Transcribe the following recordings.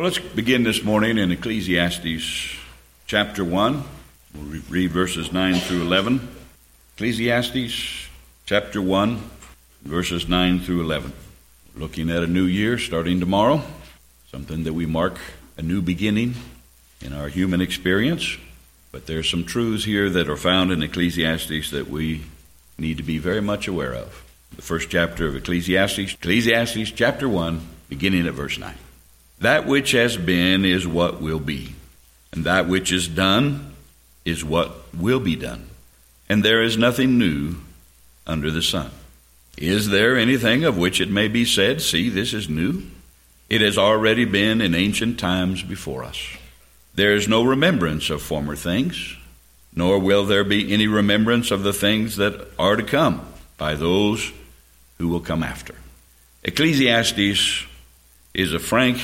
Well, let's begin this morning in Ecclesiastes chapter 1. We'll read verses 9 through 11. Ecclesiastes chapter 1, verses 9 through 11. We're looking at a new year starting tomorrow, something that we mark a new beginning in our human experience. But there's some truths here that are found in Ecclesiastes that we need to be very much aware of. The first chapter of Ecclesiastes, Ecclesiastes chapter 1, beginning at verse 9. That which has been is what will be, and that which is done is what will be done. And there is nothing new under the sun. Is there anything of which it may be said, See, this is new? It has already been in ancient times before us. There is no remembrance of former things, nor will there be any remembrance of the things that are to come by those who will come after. Ecclesiastes is a frank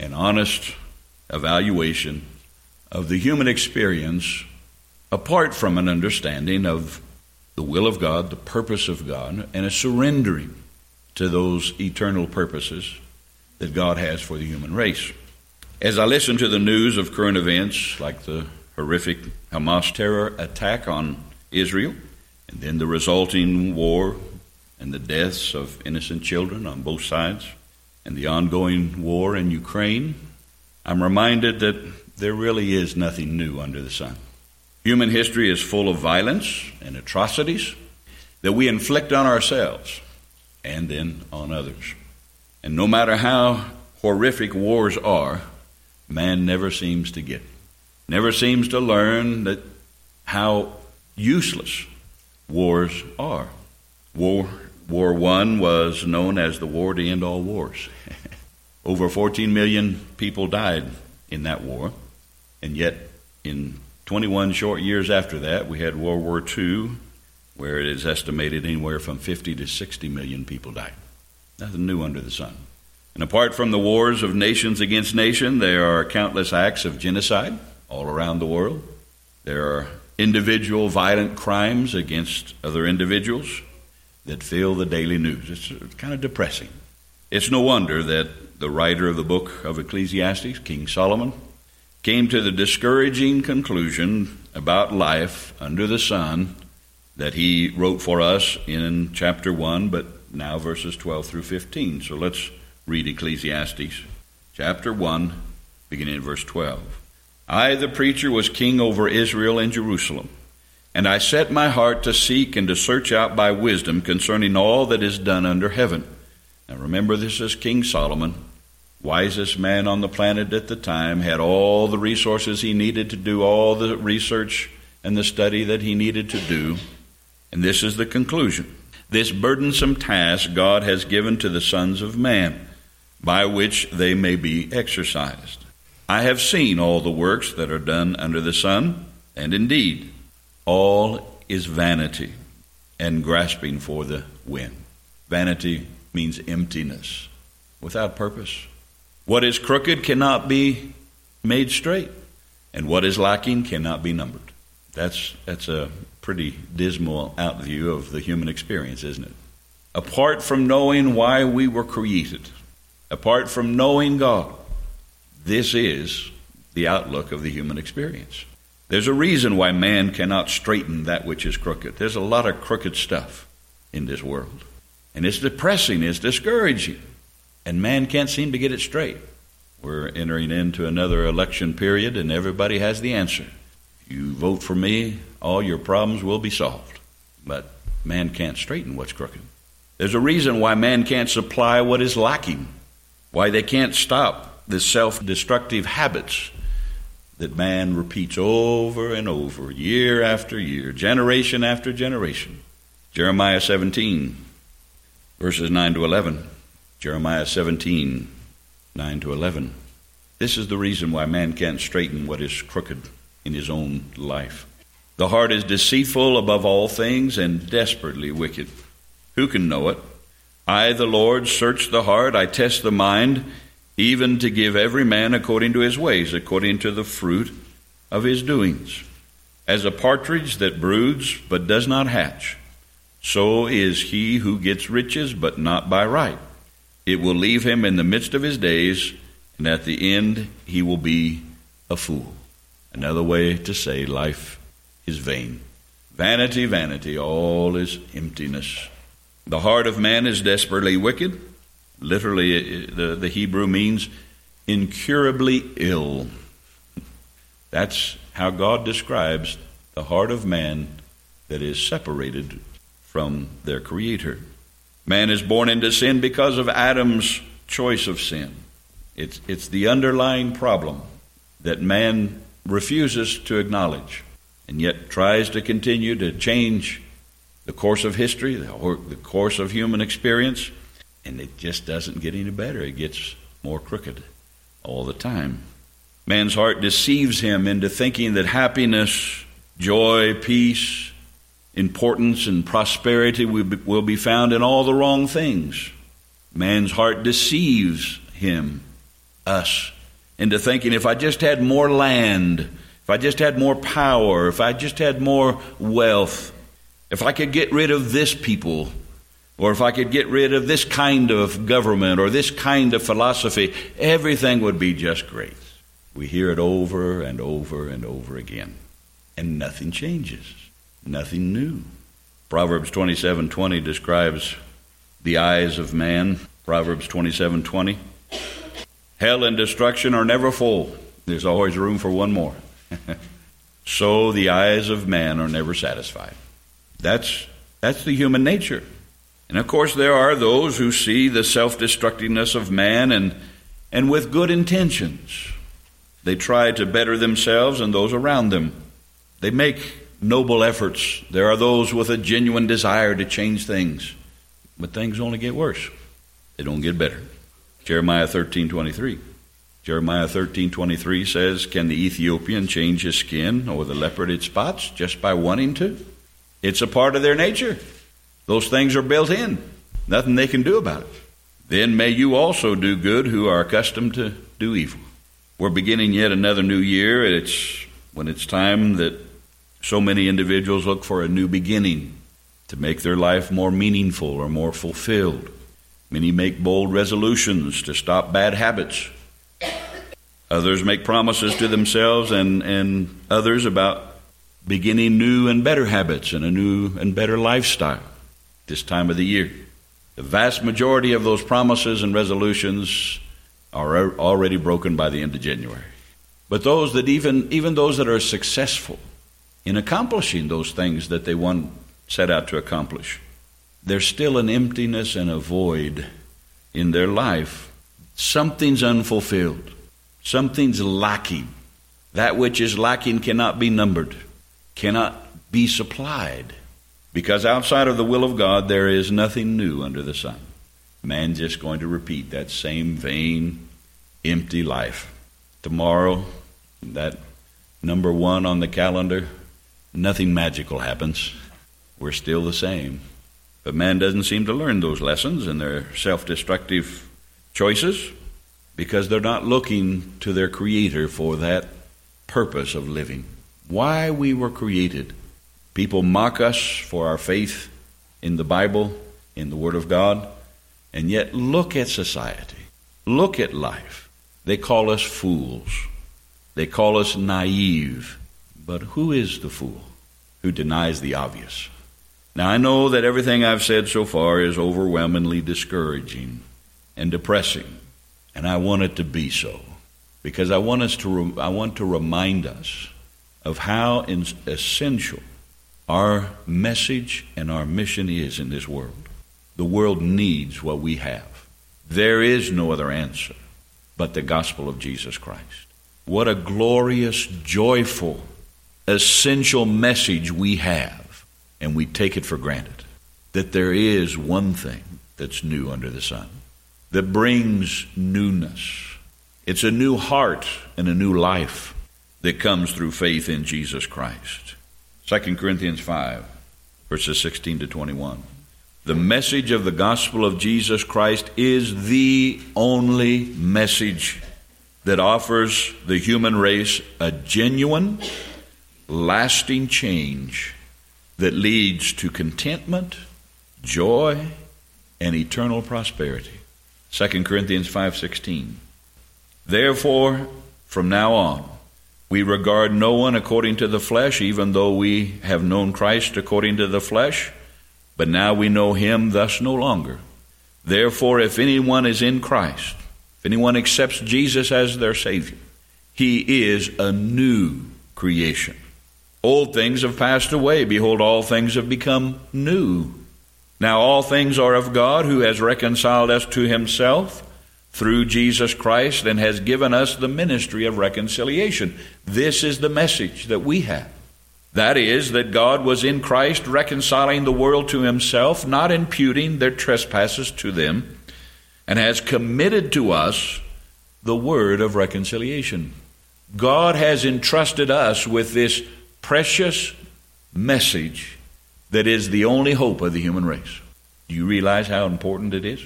an honest evaluation of the human experience apart from an understanding of the will of God, the purpose of God, and a surrendering to those eternal purposes that God has for the human race. As I listen to the news of current events like the horrific Hamas terror attack on Israel, and then the resulting war and the deaths of innocent children on both sides, and the ongoing war in Ukraine, I'm reminded that there really is nothing new under the sun. Human history is full of violence and atrocities that we inflict on ourselves and then on others. And no matter how horrific wars are, man never seems to get, never seems to learn that how useless wars are. War War One was known as the war to end all wars. Over 14 million people died in that war, and yet in 21 short years after that, we had World War II, where it is estimated anywhere from 50 to 60 million people died. Nothing new under the sun. And apart from the wars of nations against nation, there are countless acts of genocide all around the world. There are individual violent crimes against other individuals that fill the daily news. It's kind of depressing. It's no wonder that the writer of the book of Ecclesiastes, King Solomon, came to the discouraging conclusion about life under the sun that he wrote for us in chapter 1, but now verses 12 through 15. So let's read Ecclesiastes chapter 1, beginning in verse 12. I, the preacher, was king over Israel and Jerusalem. And I set my heart to seek and to search out by wisdom concerning all that is done under heaven. Now remember, this is King Solomon, wisest man on the planet at the time, had all the resources he needed to do all the research and the study that he needed to do. And this is the conclusion. This burdensome task God has given to the sons of man, by which they may be exercised. I have seen all the works that are done under the sun, and indeed, all is vanity and grasping for the wind. Vanity means emptiness, without purpose. What is crooked cannot be made straight, and what is lacking cannot be numbered. That's, that's a pretty dismal outview of the human experience, isn't it? Apart from knowing why we were created, apart from knowing God, this is the outlook of the human experience. There's a reason why man cannot straighten that which is crooked. There's a lot of crooked stuff in this world. And it's depressing, it's discouraging. And man can't seem to get it straight. We're entering into another election period, and everybody has the answer. You vote for me, all your problems will be solved. But man can't straighten what's crooked. There's a reason why man can't supply what is lacking, why they can't stop the self destructive habits that man repeats over and over, year after year, generation after generation. Jeremiah 17, verses 9 to 11. Jeremiah 17, 9 to 11. This is the reason why man can't straighten what is crooked in his own life. The heart is deceitful above all things and desperately wicked. Who can know it? I, the Lord, search the heart, I test the mind even to give every man according to his ways, according to the fruit of his doings. As a partridge that broods but does not hatch, so is he who gets riches but not by right. It will leave him in the midst of his days, and at the end he will be a fool. Another way to say life is vain. Vanity, vanity, all is emptiness. The heart of man is desperately wicked. Literally, uh, the, the Hebrew means incurably ill. That's how God describes the heart of man that is separated from their Creator. Man is born into sin because of Adam's choice of sin. It's, it's the underlying problem that man refuses to acknowledge and yet tries to continue to change the course of history, the course of human experience, and it just doesn't get any better. It gets more crooked all the time. Man's heart deceives him into thinking that happiness, joy, peace, importance, and prosperity will be found in all the wrong things. Man's heart deceives him, us, into thinking if I just had more land, if I just had more power, if I just had more wealth, if I could get rid of this people, or if I could get rid of this kind of government or this kind of philosophy, everything would be just great. We hear it over and over and over again, and nothing changes, nothing new. Proverbs 27:20 describes the eyes of man. Proverbs 27:20. Hell and destruction are never full. There's always room for one more. so the eyes of man are never satisfied. That's that's the human nature. And of course there are those who see the self-destructiveness of man and and with good intentions they try to better themselves and those around them. They make noble efforts. There are those with a genuine desire to change things. But things only get worse. They don't get better. Jeremiah 13:23. Jeremiah 13:23 says, "Can the Ethiopian change his skin or the leopard its spots just by wanting to? It's a part of their nature. Those things are built in. Nothing they can do about it. Then may you also do good who are accustomed to do evil." We're beginning yet another new year. It's when it's time that so many individuals look for a new beginning to make their life more meaningful or more fulfilled. Many make bold resolutions to stop bad habits. Others make promises to themselves and, and others about beginning new and better habits and a new and better lifestyle this time of the year. The vast majority of those promises and resolutions are already broken by the end of January. But those that even even those that are successful in accomplishing those things that they one set out to accomplish, there's still an emptiness and a void in their life. Something's unfulfilled. Something's lacking. That which is lacking cannot be numbered, cannot be supplied. Because outside of the will of God, there is nothing new under the sun. Man's just going to repeat that same vain, empty life. Tomorrow, that number one on the calendar, nothing magical happens. We're still the same. But man doesn't seem to learn those lessons in their self destructive choices because they're not looking to their Creator for that purpose of living. Why we were created. People mock us for our faith in the Bible, in the Word of God. And yet, look at society. Look at life. They call us fools. They call us naive. But who is the fool who denies the obvious? Now, I know that everything I've said so far is overwhelmingly discouraging and depressing, and I want it to be so because I want us to re- I want to remind us of how essential our message and our mission is in this world. The world needs what we have. There is no other answer but the gospel of Jesus Christ. What a glorious, joyful, essential message we have, and we take it for granted that there is one thing that's new under the sun that brings newness. It's a new heart and a new life that comes through faith in Jesus Christ. 2 Corinthians 5, verses 16 to 21. The message of the gospel of Jesus Christ is the only message that offers the human race a genuine, lasting change that leads to contentment, joy, and eternal prosperity. 2 Corinthians 5:16 Therefore, from now on, we regard no one according to the flesh, even though we have known Christ according to the flesh, but now we know him thus no longer. Therefore, if anyone is in Christ, if anyone accepts Jesus as their Savior, he is a new creation. Old things have passed away. Behold, all things have become new. Now, all things are of God, who has reconciled us to himself through Jesus Christ and has given us the ministry of reconciliation. This is the message that we have. That is, that God was in Christ reconciling the world to himself, not imputing their trespasses to them, and has committed to us the word of reconciliation. God has entrusted us with this precious message that is the only hope of the human race. Do you realize how important it is?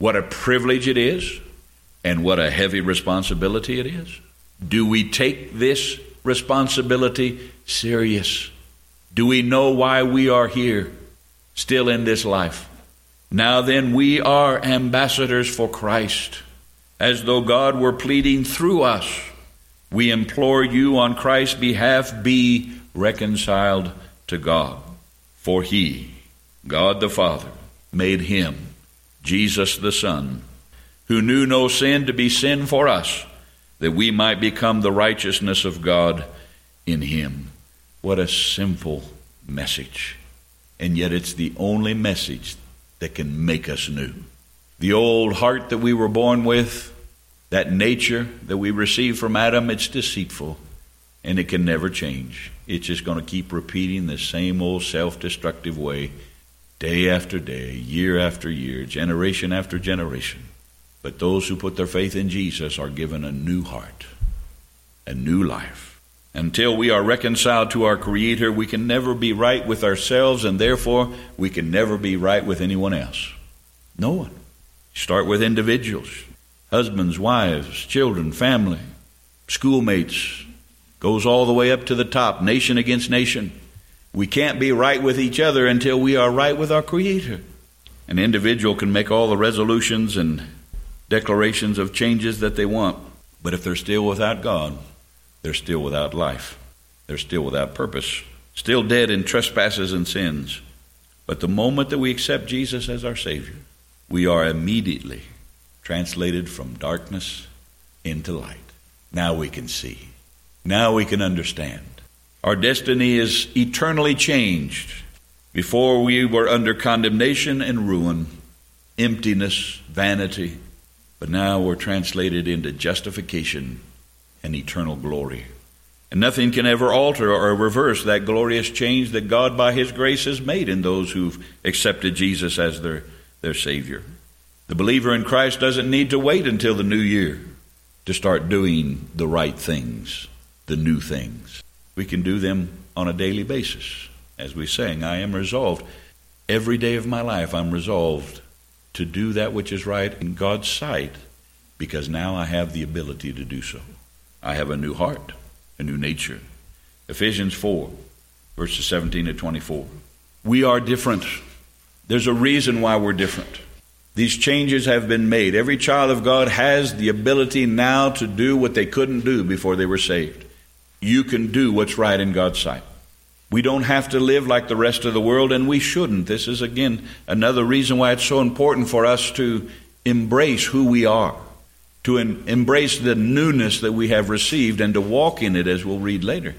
What a privilege it is, and what a heavy responsibility it is. Do we take this responsibility serious? Do we know why we are here, still in this life? Now then, we are ambassadors for Christ, as though God were pleading through us. We implore you on Christ's behalf, be reconciled to God. For he, God the Father, made him Jesus the Son, who knew no sin to be sin for us, that we might become the righteousness of God in him. What a simple message. And yet it's the only message that can make us new. The old heart that we were born with, that nature that we received from Adam, it's deceitful and it can never change. It's just going to keep repeating the same old self destructive way day after day, year after year, generation after generation. But those who put their faith in Jesus are given a new heart, a new life. Until we are reconciled to our Creator, we can never be right with ourselves, and therefore we can never be right with anyone else. No one. Start with individuals husbands, wives, children, family, schoolmates, goes all the way up to the top, nation against nation. We can't be right with each other until we are right with our Creator. An individual can make all the resolutions and declarations of changes that they want, but if they're still without God, they're still without life. They're still without purpose, still dead in trespasses and sins. But the moment that we accept Jesus as our Savior, we are immediately translated from darkness into light. Now we can see. Now we can understand. Our destiny is eternally changed. Before we were under condemnation and ruin, emptiness, vanity, but now we're translated into justification and eternal glory. And nothing can ever alter or reverse that glorious change that God, by His grace, has made in those who've accepted Jesus as their, their Savior. The believer in Christ doesn't need to wait until the new year to start doing the right things, the new things. We can do them on a daily basis. As we sang, I am resolved. Every day of my life, I'm resolved to do that which is right in God's sight because now I have the ability to do so. I have a new heart, a new nature. Ephesians 4, verses 17 to 24. We are different. There's a reason why we're different. These changes have been made. Every child of God has the ability now to do what they couldn't do before they were saved you can do what's right in God's sight. We don't have to live like the rest of the world, and we shouldn't. This is, again, another reason why it's so important for us to embrace who we are, to em- embrace the newness that we have received, and to walk in it, as we'll read later.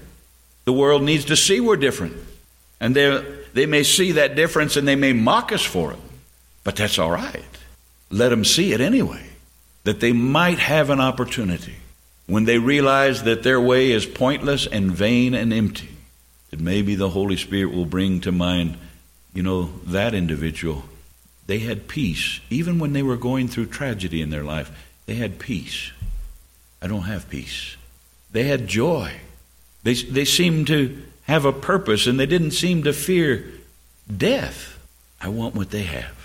The world needs to see we're different, and they may see that difference and they may mock us for it, but that's all right. Let them see it anyway, that they might have an opportunity when they realize that their way is pointless and vain and empty, that maybe the Holy Spirit will bring to mind, you know, that individual. They had peace. Even when they were going through tragedy in their life, they had peace. I don't have peace. They had joy. They, they seemed to have a purpose and they didn't seem to fear death. I want what they have.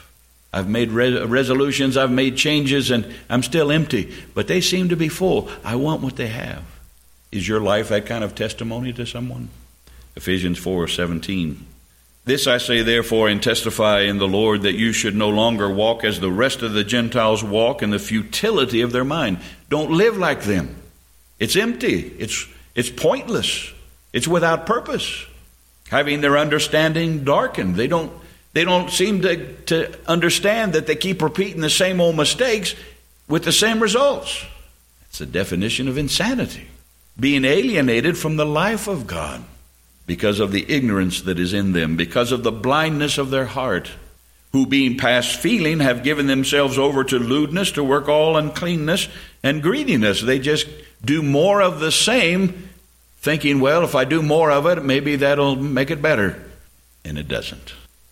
I've made re- resolutions, I've made changes, and I'm still empty, but they seem to be full. I want what they have. Is your life that kind of testimony to someone? Ephesians 4 17. This I say, therefore, and testify in the Lord that you should no longer walk as the rest of the Gentiles walk in the futility of their mind. Don't live like them. It's empty, it's, it's pointless, it's without purpose. Having their understanding darkened. They don't, they don't seem to, to understand that they keep repeating the same old mistakes with the same results. It's a definition of insanity. Being alienated from the life of God because of the ignorance that is in them, because of the blindness of their heart, who being past feeling have given themselves over to lewdness, to work all uncleanness and greediness. They just do more of the same, thinking, well, if I do more of it, maybe that'll make it better. And it doesn't.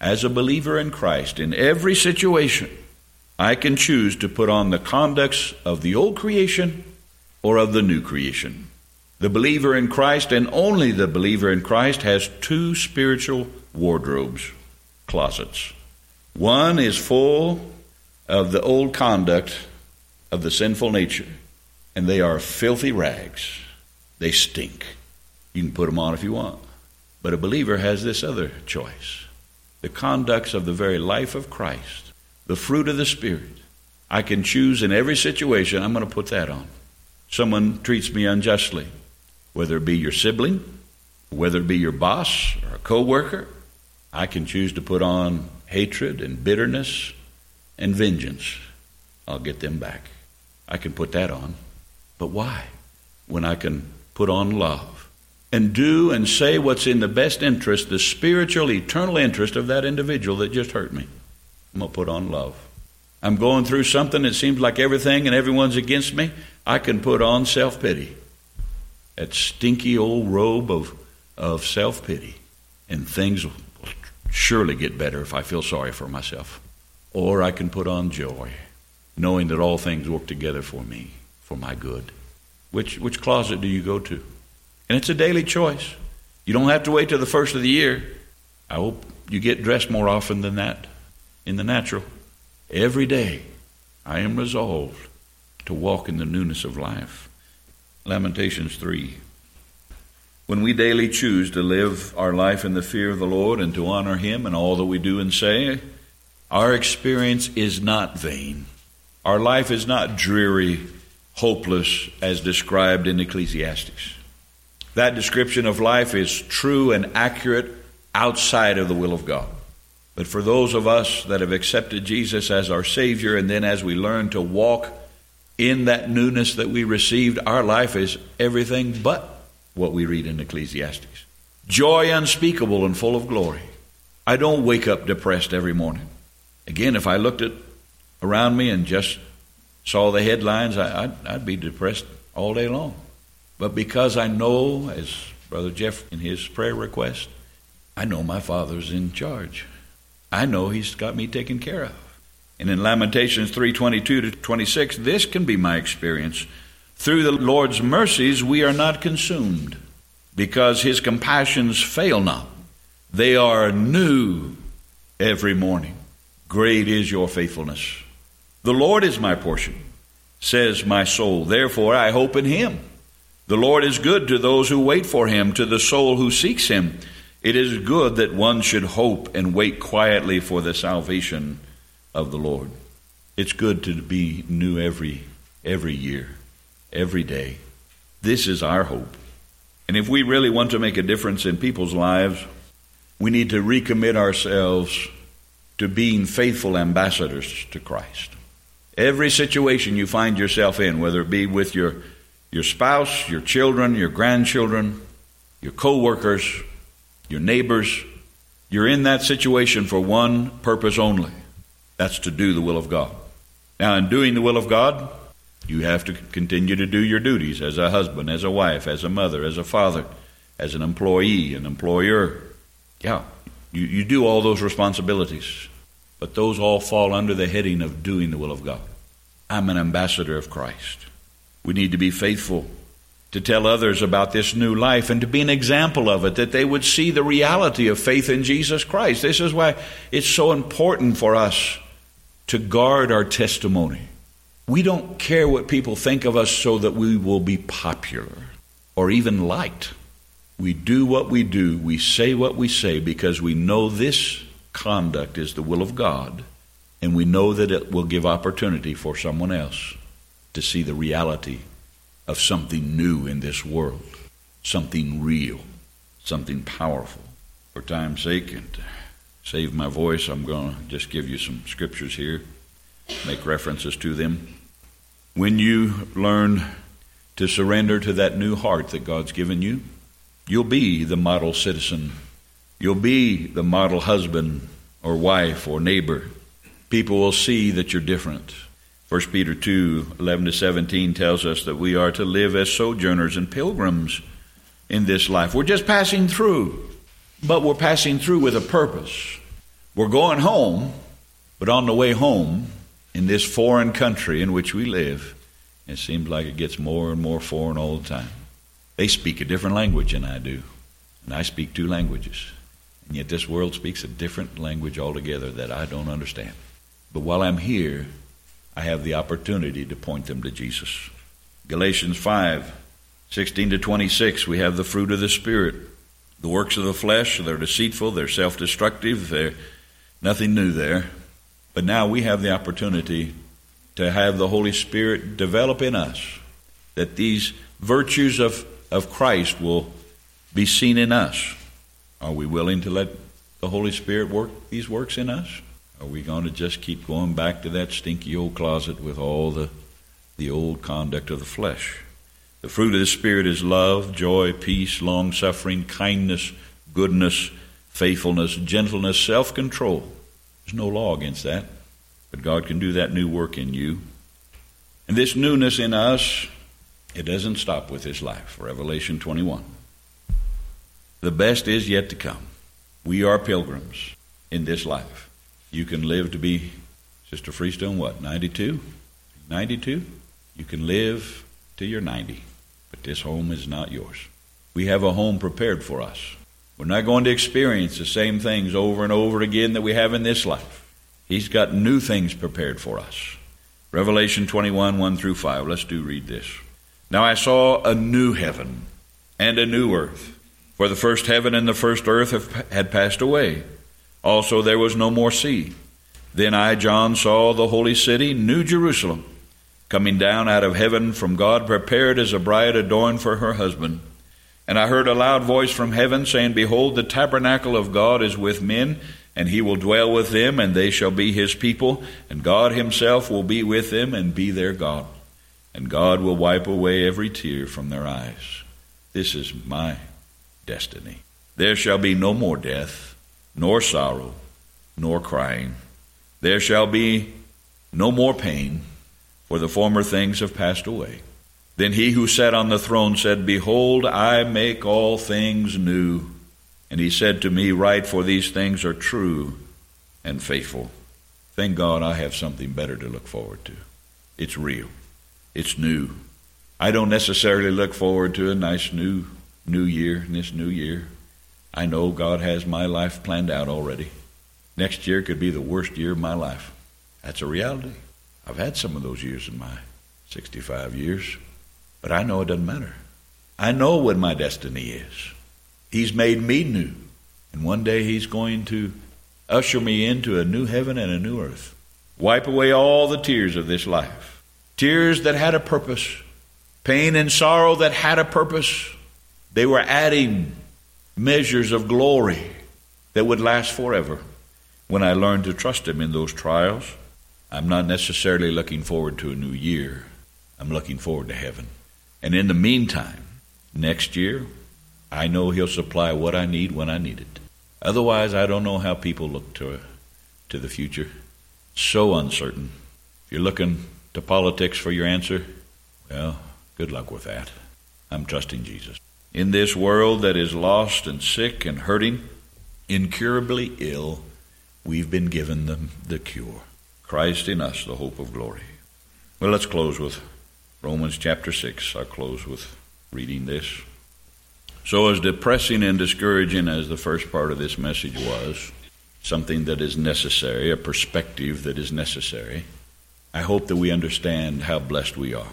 As a believer in Christ, in every situation, I can choose to put on the conducts of the old creation or of the new creation. The believer in Christ, and only the believer in Christ, has two spiritual wardrobes, closets. One is full of the old conduct of the sinful nature, and they are filthy rags. They stink. You can put them on if you want. But a believer has this other choice the conducts of the very life of Christ, the fruit of the Spirit. I can choose in every situation, I'm going to put that on. Someone treats me unjustly, whether it be your sibling, whether it be your boss or a coworker, I can choose to put on hatred and bitterness and vengeance. I'll get them back. I can put that on. But why? When I can put on love and do and say what's in the best interest, the spiritual, eternal interest of that individual that just hurt me. I'm going to put on love. I'm going through something that seems like everything and everyone's against me. I can put on self pity. That stinky old robe of, of self pity. And things will surely get better if I feel sorry for myself. Or I can put on joy, knowing that all things work together for me, for my good. Which, which closet do you go to? And it's a daily choice. You don't have to wait till the first of the year. I hope you get dressed more often than that in the natural. Every day, I am resolved to walk in the newness of life. Lamentations 3 when we daily choose to live our life in the fear of the Lord and to honor Him in all that we do and say, our experience is not vain. Our life is not dreary, hopeless, as described in Ecclesiastes. That description of life is true and accurate outside of the will of God. But for those of us that have accepted Jesus as our Savior, and then as we learn to walk in that newness that we received, our life is everything but what we read in Ecclesiastes. Joy unspeakable and full of glory. I don't wake up depressed every morning. Again, if I looked at around me and just saw the headlines, I, would I'd be depressed all day long. But because I know, as Brother Jeff in his prayer request, I know my Father's in charge. I know He's got me taken care of. And in Lamentations 3:22 to 26, this can be my experience. Through the Lord's mercies we are not consumed, because his compassions fail not. They are new every morning. Great is your faithfulness. The Lord is my portion, says my soul. Therefore I hope in him. The Lord is good to those who wait for him, to the soul who seeks him. It is good that one should hope and wait quietly for the salvation of the Lord. It's good to be new every every year every day. This is our hope. And if we really want to make a difference in people's lives, we need to recommit ourselves to being faithful ambassadors to Christ. Every situation you find yourself in, whether it be with your, your spouse, your children, your grandchildren, your co-workers, your neighbors, you're in that situation for one purpose only. That's to do the will of God. Now, in doing the will of God, you have to continue to do your duties as a husband, as a wife, as a mother, as a father, as an employee, an employer. Yeah, You, you do all those responsibilities, but those all fall under the heading of doing the will of God. I'm an ambassador of Christ. We need to be faithful to tell others about this new life and to be an example of it, that they would see the reality of faith in Jesus Christ. This is why it's so important for us to guard our testimony. We don't care what people think of us so that we will be popular or even liked. We do what we do, we say what we say because we know this conduct is the will of God, and we know that it will give opportunity for someone else to see the reality of something new in this world, something real, something powerful. For time's sake and save my voice, I'm going to just give you some scriptures here, make references to them. When you learn to surrender to that new heart that God's given you, you'll be the model citizen. You'll be the model husband or wife or neighbor. People will see that you're different. 1 Peter 2 11 to 17 tells us that we are to live as sojourners and pilgrims in this life. We're just passing through, but we're passing through with a purpose. We're going home, but on the way home, in this foreign country in which we live, it seems like it gets more and more foreign all the time. They speak a different language than I do, and I speak two languages. And yet this world speaks a different language altogether that I don't understand. But while I'm here, I have the opportunity to point them to Jesus. Galatians 5 16 to 26, we have the fruit of the Spirit. The works of the flesh, they're deceitful, they're self destructive, they're nothing new there. But now we have the opportunity to have the Holy Spirit develop in us, that these virtues of, of Christ will be seen in us. Are we willing to let the Holy Spirit work these works in us? Are we going to just keep going back to that stinky old closet with all the, the old conduct of the flesh? The fruit of the Spirit is love, joy, peace, long suffering, kindness, goodness, faithfulness, gentleness, self control. There's no law against that. But God can do that new work in you. And this newness in us, it doesn't stop with this life. Revelation 21. The best is yet to come. We are pilgrims in this life. You can live to be, Sister Freestone, what, 92? 92? You can live till you're 90, but this home is not yours. We have a home prepared for us. We're not going to experience the same things over and over again that we have in this life. He's got new things prepared for us. Revelation 21, 1 through 5. Let's do read this. Now I saw a new heaven and a new earth, for the first heaven and the first earth have, had passed away. Also there was no more sea. Then I, John, saw the holy city, New Jerusalem, coming down out of heaven from God, prepared as a bride adorned for her husband. And I heard a loud voice from heaven saying, Behold, the tabernacle of God is with men and he will dwell with them, and they shall be his people, and God himself will be with them and be their God. And God will wipe away every tear from their eyes. This is my destiny. There shall be no more death, nor sorrow, nor crying. There shall be no more pain, for the former things have passed away. Then he who sat on the throne said, Behold, I make all things new. And he said to me, Write, for these things are true and faithful. Thank God I have something better to look forward to. It's real, it's new. I don't necessarily look forward to a nice new new year in this new year. I know God has my life planned out already. Next year could be the worst year of my life. That's a reality. I've had some of those years in my 65 years, but I know it doesn't matter. I know what my destiny is. He's made me new. And one day He's going to usher me into a new heaven and a new earth. Wipe away all the tears of this life. Tears that had a purpose. Pain and sorrow that had a purpose. They were adding measures of glory that would last forever. When I learned to trust Him in those trials, I'm not necessarily looking forward to a new year. I'm looking forward to heaven. And in the meantime, next year, I know He'll supply what I need when I need it. Otherwise, I don't know how people look to, to the future. So uncertain. If you're looking to politics for your answer, well, good luck with that. I'm trusting Jesus. In this world that is lost and sick and hurting, incurably ill, we've been given the, the cure. Christ in us, the hope of glory. Well, let's close with Romans chapter 6. I'll close with reading this. So, as depressing and discouraging as the first part of this message was, something that is necessary, a perspective that is necessary, I hope that we understand how blessed we are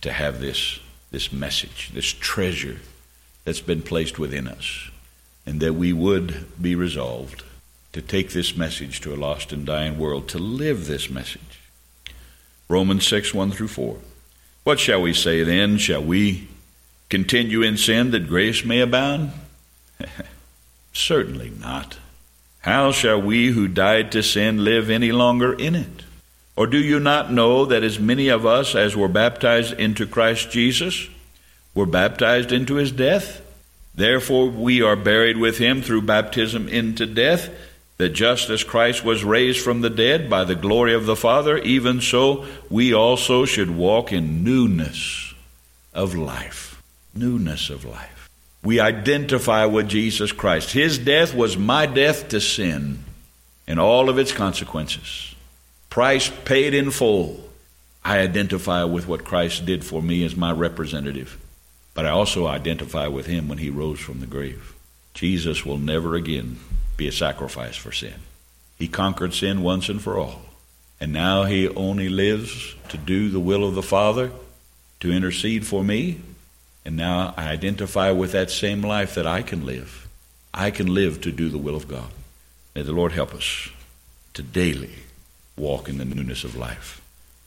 to have this, this message, this treasure that's been placed within us, and that we would be resolved to take this message to a lost and dying world, to live this message. Romans 6 1 through 4. What shall we say then? Shall we continue in sin that grace may abound? Certainly not. How shall we who died to sin live any longer in it? Or do you not know that as many of us as were baptized into Christ Jesus were baptized into his death? Therefore we are buried with him through baptism into death, that just as Christ was raised from the dead by the glory of the Father, even so we also should walk in newness of life. Newness of life. We identify with Jesus Christ. His death was my death to sin and all of its consequences price paid in full. I identify with what Christ did for me as my representative, but I also identify with him when he rose from the grave. Jesus will never again be a sacrifice for sin. He conquered sin once and for all, and now he only lives to do the will of the Father, to intercede for me, and now I identify with that same life that I can live. I can live to do the will of God. May the Lord help us to daily walk in the newness of life.